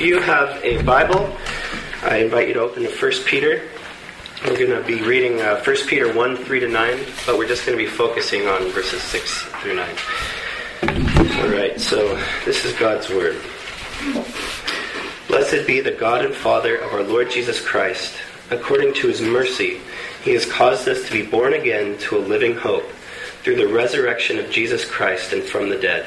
if you have a Bible, I invite you to open to 1 Peter. We're going to be reading uh, 1 Peter 1 3 to 9, but we're just going to be focusing on verses 6 through 9. All right, so this is God's Word. Blessed be the God and Father of our Lord Jesus Christ. According to his mercy, he has caused us to be born again to a living hope through the resurrection of Jesus Christ and from the dead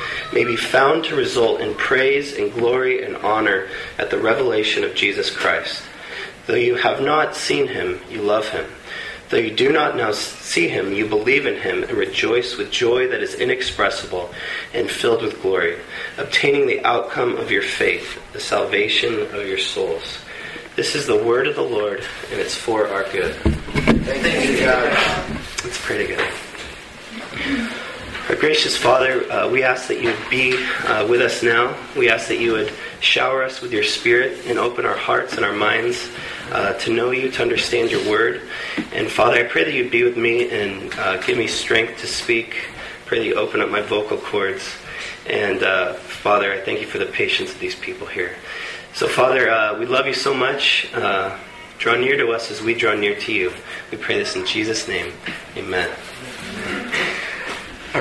may be found to result in praise and glory and honor at the revelation of Jesus Christ. Though you have not seen him, you love him. Though you do not now see him, you believe in him and rejoice with joy that is inexpressible and filled with glory, obtaining the outcome of your faith, the salvation of your souls. This is the word of the Lord, and it's for our good. Thank you, God. Let's pray together. Our gracious Father, uh, we ask that you would be uh, with us now. We ask that you would shower us with your Spirit and open our hearts and our minds uh, to know you, to understand your word. And Father, I pray that you'd be with me and uh, give me strength to speak. Pray that you open up my vocal cords. And uh, Father, I thank you for the patience of these people here. So, Father, uh, we love you so much. draw near to us as we draw near to you. We pray this in Jesus' name. Amen.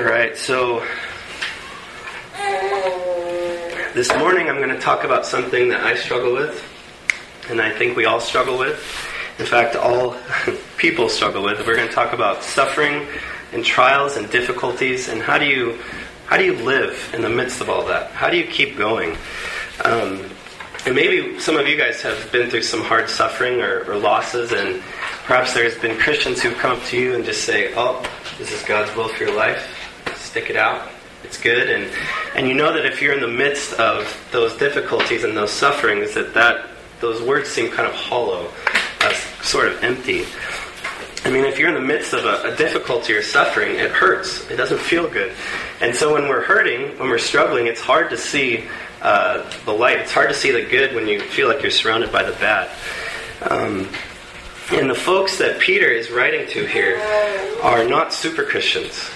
All right, so this morning I'm going to talk about something that I struggle with, and I think we all struggle with. In fact, all people struggle with. We're going to talk about suffering and trials and difficulties, and how do you how do you live in the midst of all that? How do you keep going? Um, and maybe some of you guys have been through some hard suffering or, or losses, and perhaps there's been Christians who've come up to you and just say, "Oh, this is God's will for your life." Stick it out. It's good, and and you know that if you're in the midst of those difficulties and those sufferings, that that those words seem kind of hollow, uh, sort of empty. I mean, if you're in the midst of a, a, difficulty or suffering, it hurts. It doesn't feel good. And so when we're hurting, when we're struggling, it's hard to see uh, the light. It's hard to see the good when you feel like you're surrounded by the bad. Um, and the folks that Peter is writing to here are not super Christians.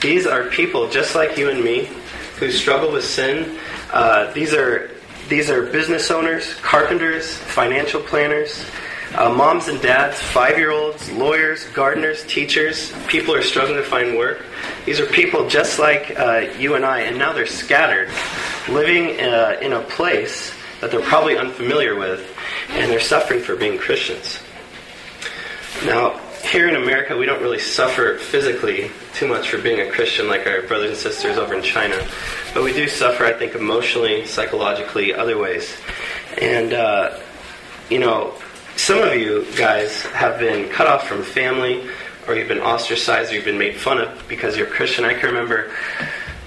These are people just like you and me who struggle with sin. Uh, these are these are business owners, carpenters, financial planners, uh, moms and dads, five-year-olds, lawyers, gardeners, teachers. People are struggling to find work. These are people just like uh, you and I, and now they're scattered, living uh, in a place that they're probably unfamiliar with, and they're suffering for being Christians. Now, here in America, we don't really suffer physically too much for being a Christian like our brothers and sisters over in China. But we do suffer, I think, emotionally, psychologically, other ways. And, uh, you know, some of you guys have been cut off from family, or you've been ostracized, or you've been made fun of because you're Christian. I can remember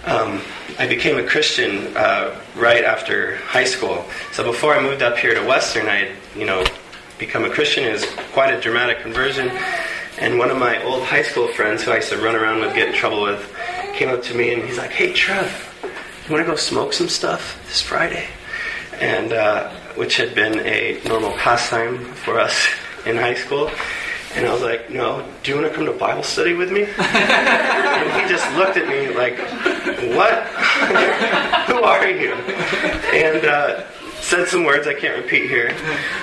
um, I became a Christian uh, right after high school. So before I moved up here to Western, I had, you know, become a Christian. It was quite a dramatic conversion. And one of my old high school friends, who I used to run around with, get in trouble with, came up to me and he's like, "Hey, Trev, you want to go smoke some stuff this Friday?" And uh, which had been a normal pastime for us in high school. And I was like, no, do you want to come to Bible study with me? and he just looked at me like, what? Who are you? And uh, said some words I can't repeat here.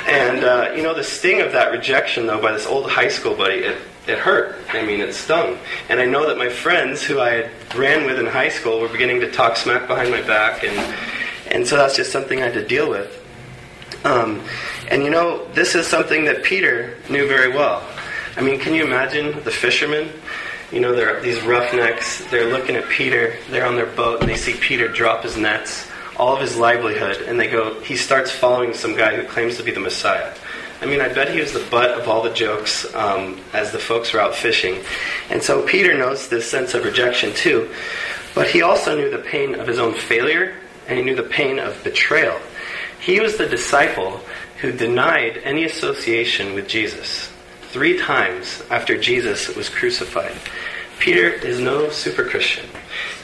And, uh, you know, the sting of that rejection, though, by this old high school buddy, it, it hurt. I mean, it stung. And I know that my friends who I ran with in high school were beginning to talk smack behind my back. And, and so that's just something I had to deal with. Um, and, you know, this is something that Peter knew very well. I mean, can you imagine the fishermen? You know, they're these roughnecks. They're looking at Peter. They're on their boat, and they see Peter drop his nets all of his livelihood, and they go, he starts following some guy who claims to be the Messiah. I mean, I bet he was the butt of all the jokes um, as the folks were out fishing. And so Peter knows this sense of rejection too. But he also knew the pain of his own failure, and he knew the pain of betrayal. He was the disciple who denied any association with Jesus three times after Jesus was crucified. Peter is no super Christian.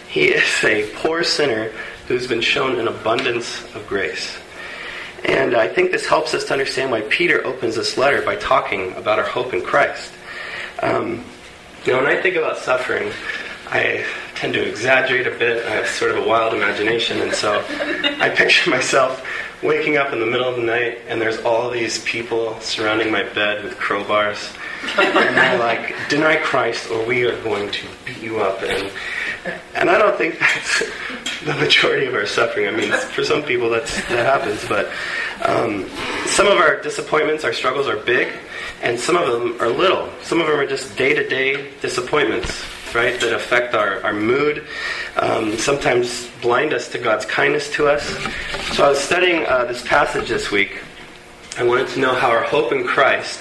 He is a poor sinner who's been shown an abundance of grace. And I think this helps us to understand why Peter opens this letter by talking about our hope in Christ. Um, you know, when I think about suffering, I tend to exaggerate a bit. I have sort of a wild imagination, and so I picture myself waking up in the middle of the night and there's all these people surrounding my bed with crowbars. and they're like, deny Christ or we are going to beat you up. And, and I don't think that's the majority of our suffering. I mean, for some people that's, that happens, but um, some of our disappointments, our struggles are big, and some of them are little. Some of them are just day to day disappointments right, that affect our, our mood, um, sometimes blind us to God's kindness to us. So I was studying uh, this passage this week. I wanted to know how our hope in Christ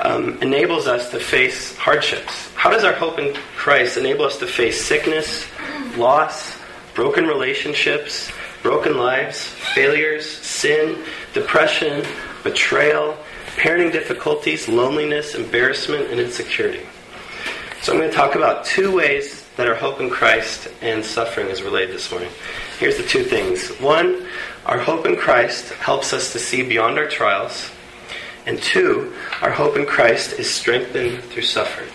um, enables us to face hardships. How does our hope in Christ enable us to face sickness, loss, broken relationships, broken lives, failures, sin, depression, betrayal, parenting difficulties, loneliness, embarrassment, and insecurity? So I'm going to talk about two ways that our hope in Christ and suffering is related this morning. Here's the two things. One, our hope in Christ helps us to see beyond our trials. And two, our hope in Christ is strengthened through suffering.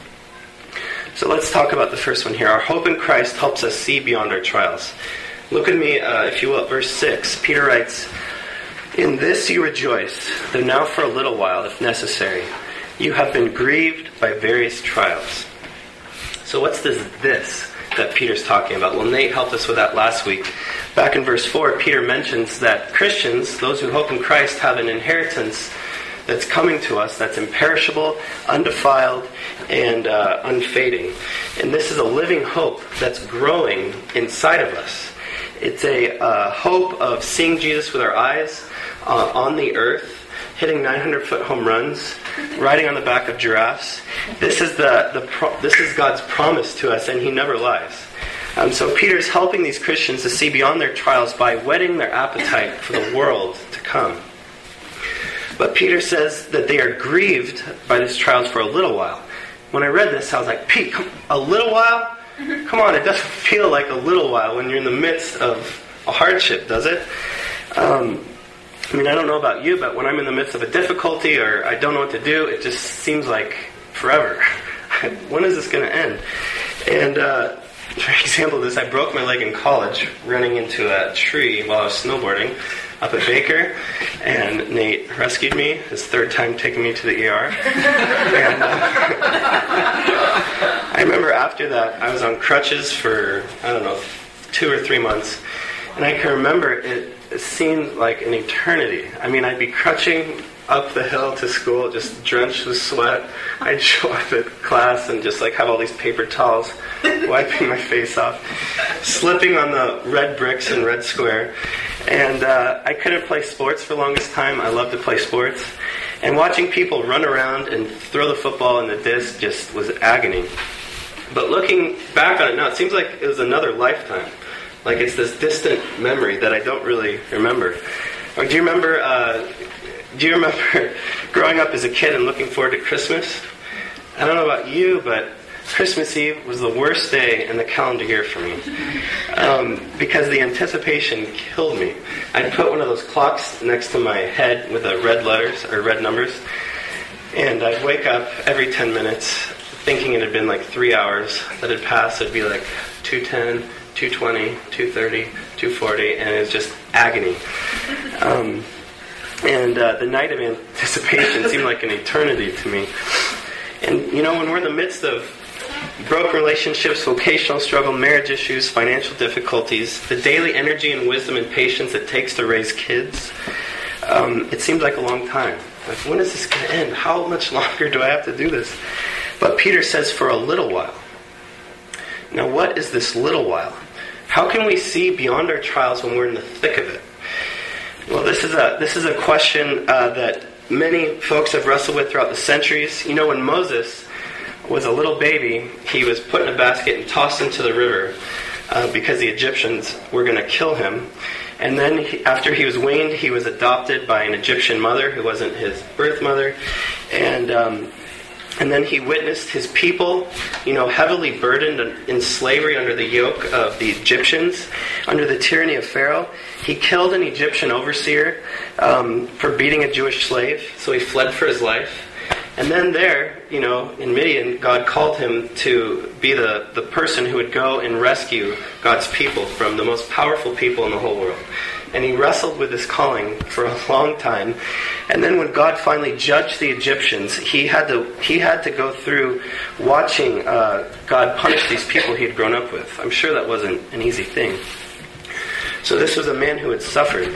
So let's talk about the first one here. Our hope in Christ helps us see beyond our trials. Look at me, uh, if you will, at verse 6. Peter writes, In this you rejoice, though now for a little while, if necessary, you have been grieved by various trials so, what's this this that Peter's talking about? Well, Nate helped us with that last week. Back in verse 4, Peter mentions that Christians, those who hope in Christ, have an inheritance that's coming to us that's imperishable, undefiled, and uh, unfading. And this is a living hope that's growing inside of us. It's a uh, hope of seeing Jesus with our eyes uh, on the earth hitting 900 foot home runs, riding on the back of giraffes. This is, the, the pro- this is God's promise to us, and He never lies. Um, so is helping these Christians to see beyond their trials by whetting their appetite for the world to come. But Peter says that they are grieved by these trials for a little while. When I read this, I was like, Pete, come, a little while? Come on, it doesn't feel like a little while when you're in the midst of a hardship, does it? Um, I mean, I don't know about you, but when I'm in the midst of a difficulty or I don't know what to do, it just seems like forever. when is this going to end? And uh, for example, this I broke my leg in college running into a tree while I was snowboarding up at Baker, and Nate rescued me. His third time taking me to the ER. and, uh, I remember after that, I was on crutches for I don't know two or three months, and I can remember it it seemed like an eternity. I mean, I'd be crutching up the hill to school, just drenched with sweat. I'd show up at class and just like have all these paper towels wiping my face off, slipping on the red bricks in Red Square. And uh, I couldn't play sports for the longest time. I loved to play sports. And watching people run around and throw the football and the disc just was agony. But looking back on it now, it seems like it was another lifetime. Like it's this distant memory that I don't really remember. Or do you remember? Uh, do you remember growing up as a kid and looking forward to Christmas? I don't know about you, but Christmas Eve was the worst day in the calendar year for me um, because the anticipation killed me. I'd put one of those clocks next to my head with the red letters or red numbers, and I'd wake up every 10 minutes thinking it had been like three hours that had passed. It'd be like 210, 220, 230, 240, and it was just agony. Um, and uh, the night of anticipation seemed like an eternity to me. And you know, when we're in the midst of broken relationships, vocational struggle, marriage issues, financial difficulties, the daily energy and wisdom and patience it takes to raise kids, um, it seems like a long time. Like, when is this going to end? How much longer do I have to do this? But Peter says, for a little while. Now, what is this little while? How can we see beyond our trials when we're in the thick of it? Well, this is a this is a question uh, that many folks have wrestled with throughout the centuries. You know, when Moses was a little baby, he was put in a basket and tossed into the river uh, because the Egyptians were going to kill him. And then, he, after he was weaned, he was adopted by an Egyptian mother who wasn't his birth mother. And um, and then he witnessed his people, you know, heavily burdened in slavery under the yoke of the Egyptians, under the tyranny of Pharaoh. He killed an Egyptian overseer um, for beating a Jewish slave, so he fled for his life. And then there, you know, in Midian, God called him to be the, the person who would go and rescue God's people from the most powerful people in the whole world and he wrestled with this calling for a long time. And then when God finally judged the Egyptians, he had to he had to go through watching uh, God punish these people he had grown up with. I'm sure that wasn't an easy thing. So this was a man who had suffered,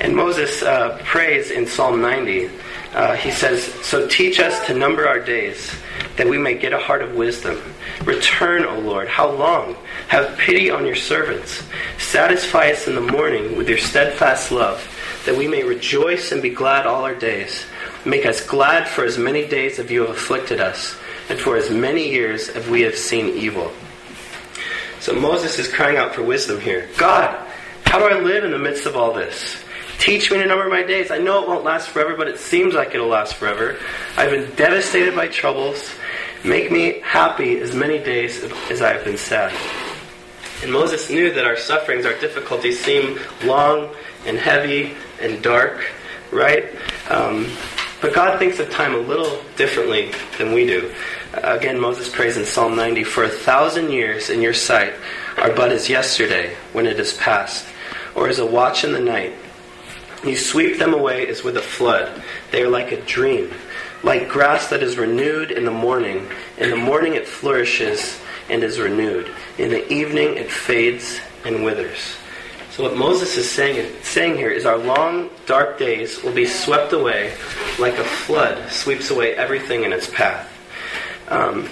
and Moses uh, prays in Psalm 90. Uh, he says, "So teach us to number our days." that we may get a heart of wisdom. Return, O Lord. How long? Have pity on your servants. Satisfy us in the morning with your steadfast love, that we may rejoice and be glad all our days. Make us glad for as many days as you have afflicted us, and for as many years as we have seen evil. So Moses is crying out for wisdom here. God, how do I live in the midst of all this? Teach me to number my days. I know it won't last forever, but it seems like it'll last forever. I've been devastated by troubles. Make me happy as many days as I have been sad. And Moses knew that our sufferings, our difficulties seem long and heavy and dark, right? Um, but God thinks of time a little differently than we do. Again, Moses prays in Psalm 90 For a thousand years in your sight are but as yesterday when it is past, or as a watch in the night. You sweep them away as with a flood. They are like a dream like grass that is renewed in the morning. In the morning it flourishes and is renewed. In the evening it fades and withers. So what Moses is saying, saying here is our long, dark days will be swept away like a flood sweeps away everything in its path. Um,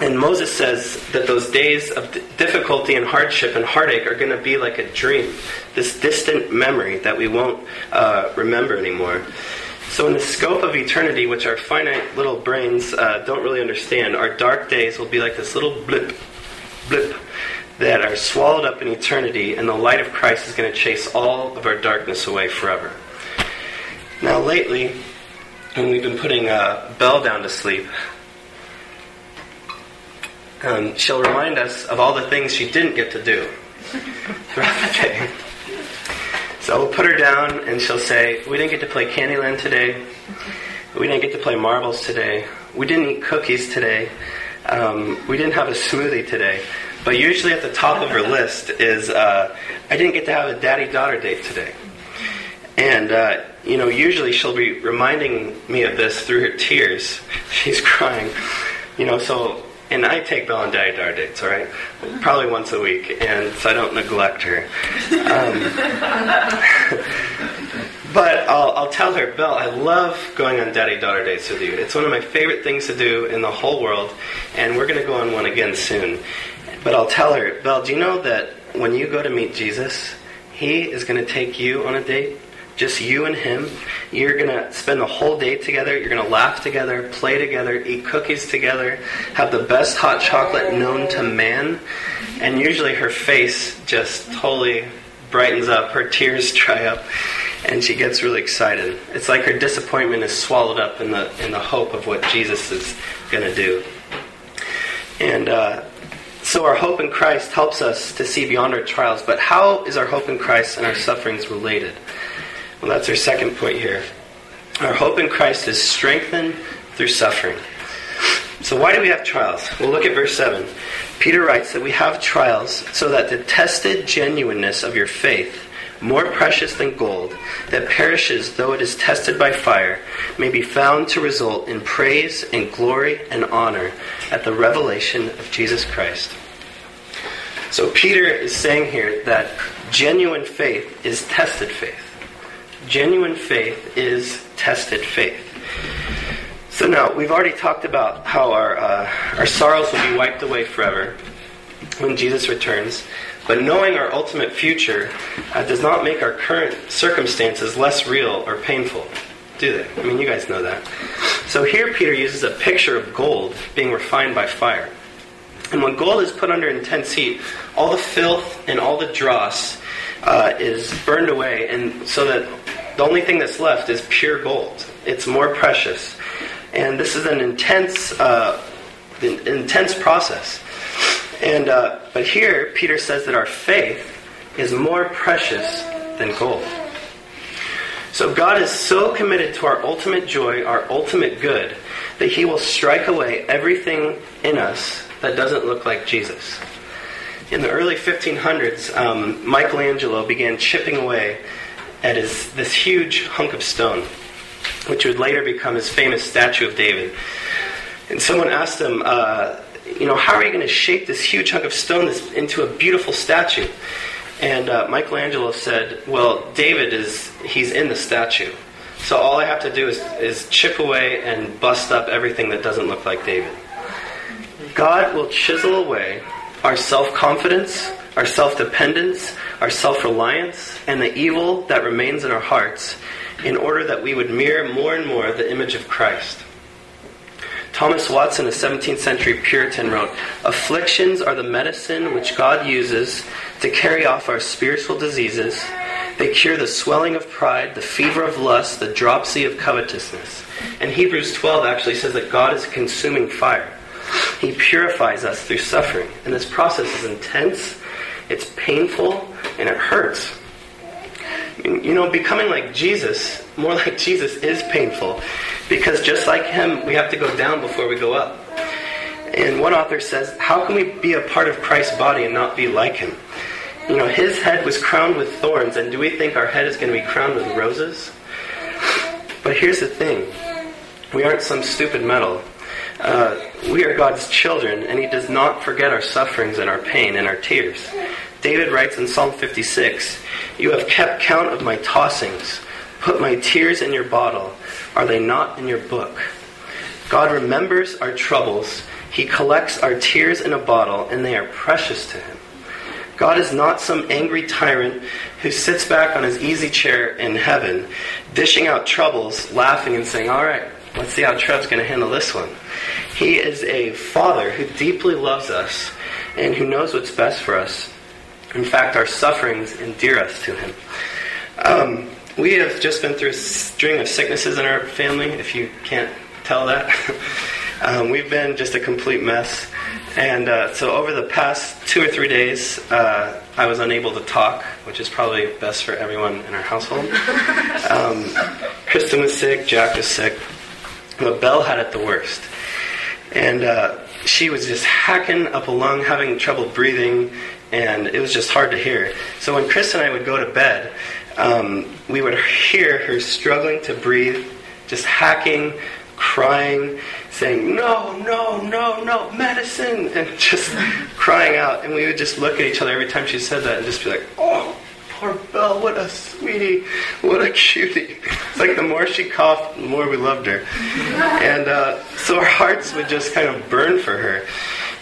and Moses says that those days of difficulty and hardship and heartache are going to be like a dream, this distant memory that we won't uh, remember anymore. So, in the scope of eternity, which our finite little brains uh, don't really understand, our dark days will be like this little blip, blip, that are swallowed up in eternity, and the light of Christ is going to chase all of our darkness away forever. Now, lately, when we've been putting uh, Belle down to sleep, um, she'll remind us of all the things she didn't get to do throughout the day. So we'll put her down and she'll say, We didn't get to play Candyland today. We didn't get to play marbles today. We didn't eat cookies today. Um, we didn't have a smoothie today. But usually at the top of her list is, uh, I didn't get to have a daddy daughter date today. And, uh, you know, usually she'll be reminding me of this through her tears. She's crying. You know, so and I take Belle on Daddy Dar dates, all right? Probably once a week, and so I don't neglect her. Um, but I'll, I'll, tell her, Belle, I love going on Daddy Daughter dates with you. It's one of my favorite things to do in the whole world, and we're going to go on one again soon. But I'll tell her, Belle, do you know that when you go to meet Jesus, He is going to take you on a date? Just you and him. You're going to spend the whole day together. You're going to laugh together, play together, eat cookies together, have the best hot chocolate known to man. And usually her face just totally brightens up, her tears dry up, and she gets really excited. It's like her disappointment is swallowed up in the, in the hope of what Jesus is going to do. And uh, so our hope in Christ helps us to see beyond our trials, but how is our hope in Christ and our sufferings related? Well, that's our second point here. Our hope in Christ is strengthened through suffering. So, why do we have trials? We'll look at verse 7. Peter writes that we have trials so that the tested genuineness of your faith, more precious than gold, that perishes though it is tested by fire, may be found to result in praise and glory and honor at the revelation of Jesus Christ. So, Peter is saying here that genuine faith is tested faith. Genuine faith is tested faith. So now, we've already talked about how our, uh, our sorrows will be wiped away forever when Jesus returns. But knowing our ultimate future uh, does not make our current circumstances less real or painful, do they? I mean, you guys know that. So here, Peter uses a picture of gold being refined by fire. And when gold is put under intense heat, all the filth and all the dross uh, is burned away, and so that the only thing that's left is pure gold. It's more precious, and this is an intense, uh, intense process. And uh, but here, Peter says that our faith is more precious than gold. So God is so committed to our ultimate joy, our ultimate good, that He will strike away everything in us that doesn't look like Jesus. In the early 1500s, um, Michelangelo began chipping away at his, this huge hunk of stone, which would later become his famous statue of David. And someone asked him, uh, you know, how are you going to shape this huge hunk of stone into a beautiful statue? And uh, Michelangelo said, well, David is, he's in the statue. So all I have to do is, is chip away and bust up everything that doesn't look like David. God will chisel away our self confidence, our self dependence, our self reliance, and the evil that remains in our hearts in order that we would mirror more and more the image of Christ. Thomas Watson, a 17th century Puritan, wrote Afflictions are the medicine which God uses to carry off our spiritual diseases. They cure the swelling of pride, the fever of lust, the dropsy of covetousness. And Hebrews 12 actually says that God is a consuming fire. He purifies us through suffering. And this process is intense, it's painful, and it hurts. You know, becoming like Jesus, more like Jesus, is painful because just like Him, we have to go down before we go up. And one author says, How can we be a part of Christ's body and not be like Him? You know, His head was crowned with thorns, and do we think our head is going to be crowned with roses? But here's the thing we aren't some stupid metal. Uh, we are God's children, and He does not forget our sufferings and our pain and our tears. David writes in Psalm 56 You have kept count of my tossings, put my tears in your bottle. Are they not in your book? God remembers our troubles. He collects our tears in a bottle, and they are precious to Him. God is not some angry tyrant who sits back on his easy chair in heaven, dishing out troubles, laughing and saying, All right, let's see how Trev's going to handle this one. He is a father who deeply loves us and who knows what's best for us. In fact, our sufferings endear us to him. Um, we have just been through a string of sicknesses in our family, if you can't tell that. um, we've been just a complete mess. And uh, so over the past two or three days, uh, I was unable to talk, which is probably best for everyone in our household. Um, Kristen was sick, Jack was sick, but Belle had it the worst. And uh, she was just hacking up a lung, having trouble breathing, and it was just hard to hear. So when Chris and I would go to bed, um, we would hear her struggling to breathe, just hacking, crying, saying, No, no, no, no, medicine, and just crying out. And we would just look at each other every time she said that and just be like, Oh, Belle, what a sweetie, what a cutie. It's like the more she coughed, the more we loved her. And uh, so our hearts would just kind of burn for her.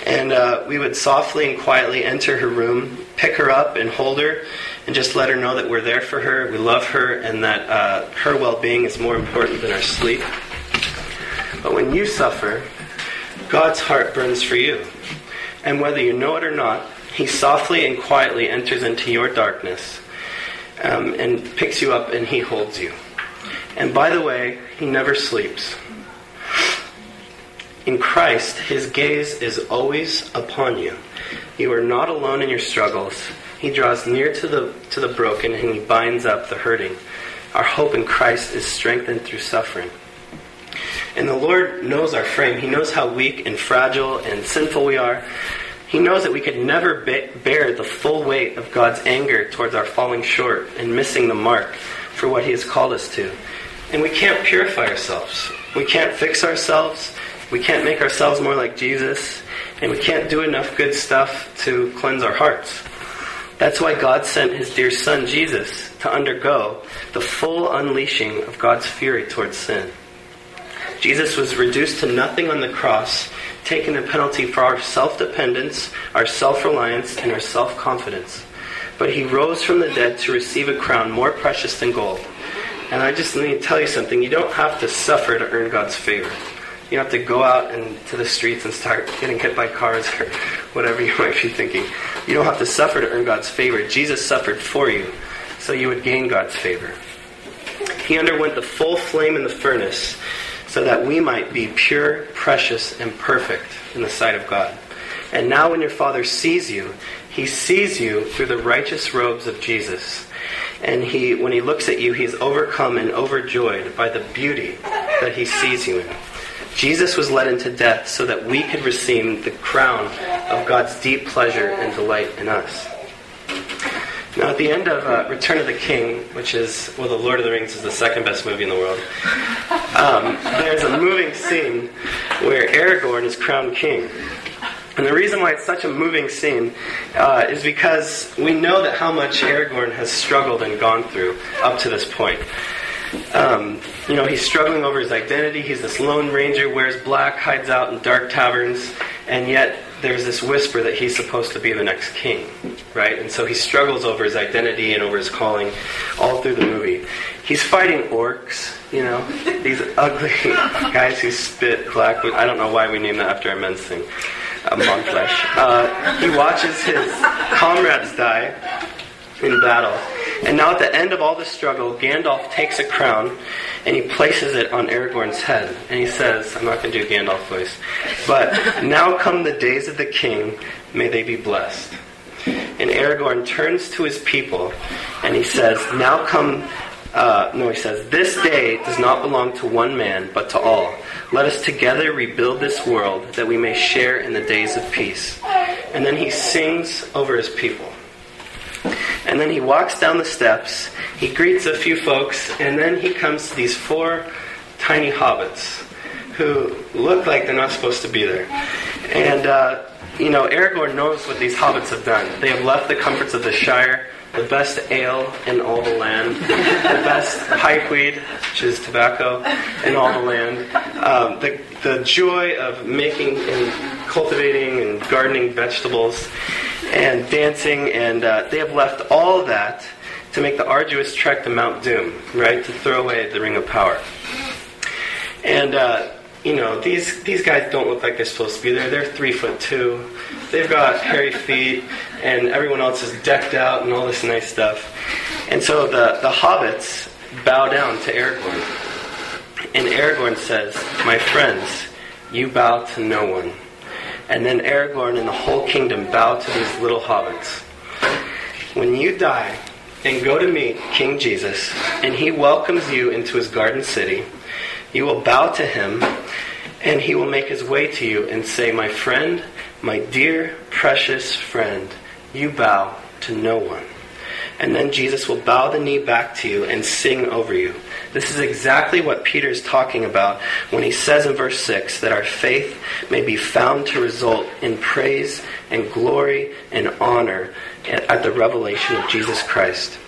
And uh, we would softly and quietly enter her room, pick her up, and hold her, and just let her know that we're there for her, we love her, and that uh, her well being is more important than our sleep. But when you suffer, God's heart burns for you. And whether you know it or not, He softly and quietly enters into your darkness um, and picks you up and He holds you. And by the way, He never sleeps. In Christ, His gaze is always upon you. You are not alone in your struggles. He draws near to the, to the broken and He binds up the hurting. Our hope in Christ is strengthened through suffering. And the Lord knows our frame. He knows how weak and fragile and sinful we are. He knows that we could never bear the full weight of God's anger towards our falling short and missing the mark for what He has called us to. And we can't purify ourselves. We can't fix ourselves. We can't make ourselves more like Jesus. And we can't do enough good stuff to cleanse our hearts. That's why God sent His dear Son, Jesus, to undergo the full unleashing of God's fury towards sin. Jesus was reduced to nothing on the cross, taking the penalty for our self dependence, our self reliance, and our self confidence. But he rose from the dead to receive a crown more precious than gold. And I just need to tell you something you don't have to suffer to earn God's favor. You don't have to go out into the streets and start getting hit by cars or whatever you might be thinking. You don't have to suffer to earn God's favor. Jesus suffered for you, so you would gain God's favor. He underwent the full flame in the furnace so that we might be pure, precious, and perfect in the sight of God. And now, when your Father sees you, he sees you through the righteous robes of Jesus. And he, when he looks at you, he's overcome and overjoyed by the beauty that he sees you in. Jesus was led into death so that we could receive the crown of God's deep pleasure and delight in us. Now, at the end of uh, Return of the King, which is, well, The Lord of the Rings is the second best movie in the world, um, there's a moving scene where Aragorn is crowned king. And the reason why it's such a moving scene uh, is because we know that how much Aragorn has struggled and gone through up to this point. Um, you know, he's struggling over his identity. He's this lone ranger, wears black, hides out in dark taverns, and yet there's this whisper that he's supposed to be the next king, right? And so he struggles over his identity and over his calling all through the movie. He's fighting orcs, you know, these ugly guys who spit black. I don't know why we named that after a men's thing, a Monnflesh. Uh, he watches his comrades die in battle. And now at the end of all this struggle, Gandalf takes a crown and he places it on Aragorn's head. And he says, I'm not going to do Gandalf voice, but now come the days of the king, may they be blessed. And Aragorn turns to his people and he says, Now come, uh, no, he says, This day does not belong to one man, but to all. Let us together rebuild this world that we may share in the days of peace. And then he sings over his people. And then he walks down the steps, he greets a few folks, and then he comes to these four tiny hobbits who look like they're not supposed to be there. And, uh, you know, Aragorn knows what these hobbits have done. They have left the comforts of the Shire, the best ale in all the land, the best pipeweed, which is tobacco, in all the land, um, the, the joy of making and cultivating and gardening vegetables and dancing, and uh, they have left all that to make the arduous trek to Mount Doom, right? To throw away the Ring of Power. And uh, you know, these these guys don't look like they're supposed to be there. They're three foot two. They've got hairy feet, and everyone else is decked out and all this nice stuff. And so the, the hobbits bow down to Aragorn. And Aragorn says, My friends, you bow to no one. And then Aragorn and the whole kingdom bow to these little hobbits. When you die and go to meet King Jesus, and he welcomes you into his garden city, you will bow to him, and he will make his way to you and say, My friend, my dear, precious friend, you bow to no one. And then Jesus will bow the knee back to you and sing over you. This is exactly what Peter is talking about when he says in verse 6 that our faith may be found to result in praise and glory and honor at the revelation of Jesus Christ.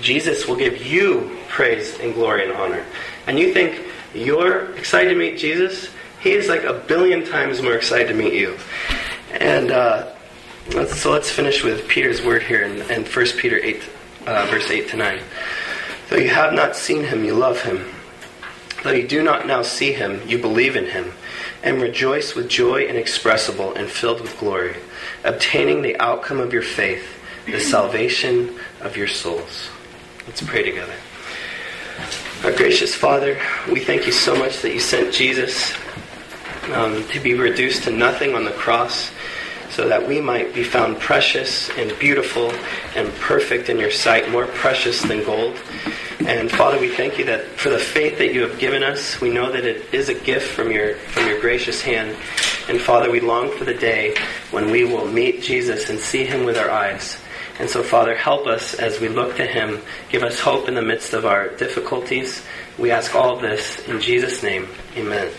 Jesus will give you praise and glory and honor. And you think you're excited to meet Jesus? He is like a billion times more excited to meet you. And uh, let's, so let's finish with Peter's word here in, in 1 Peter 8, uh, verse 8 to 9. Though you have not seen him, you love him. Though you do not now see him, you believe in him, and rejoice with joy inexpressible and filled with glory, obtaining the outcome of your faith, the salvation of your souls. Let's pray together. Our gracious Father, we thank you so much that you sent Jesus um, to be reduced to nothing on the cross so that we might be found precious and beautiful and perfect in your sight, more precious than gold. And Father, we thank you that for the faith that you have given us, we know that it is a gift from your from your gracious hand. And Father, we long for the day when we will meet Jesus and see him with our eyes. And so, Father, help us as we look to him. Give us hope in the midst of our difficulties. We ask all this in Jesus' name. Amen.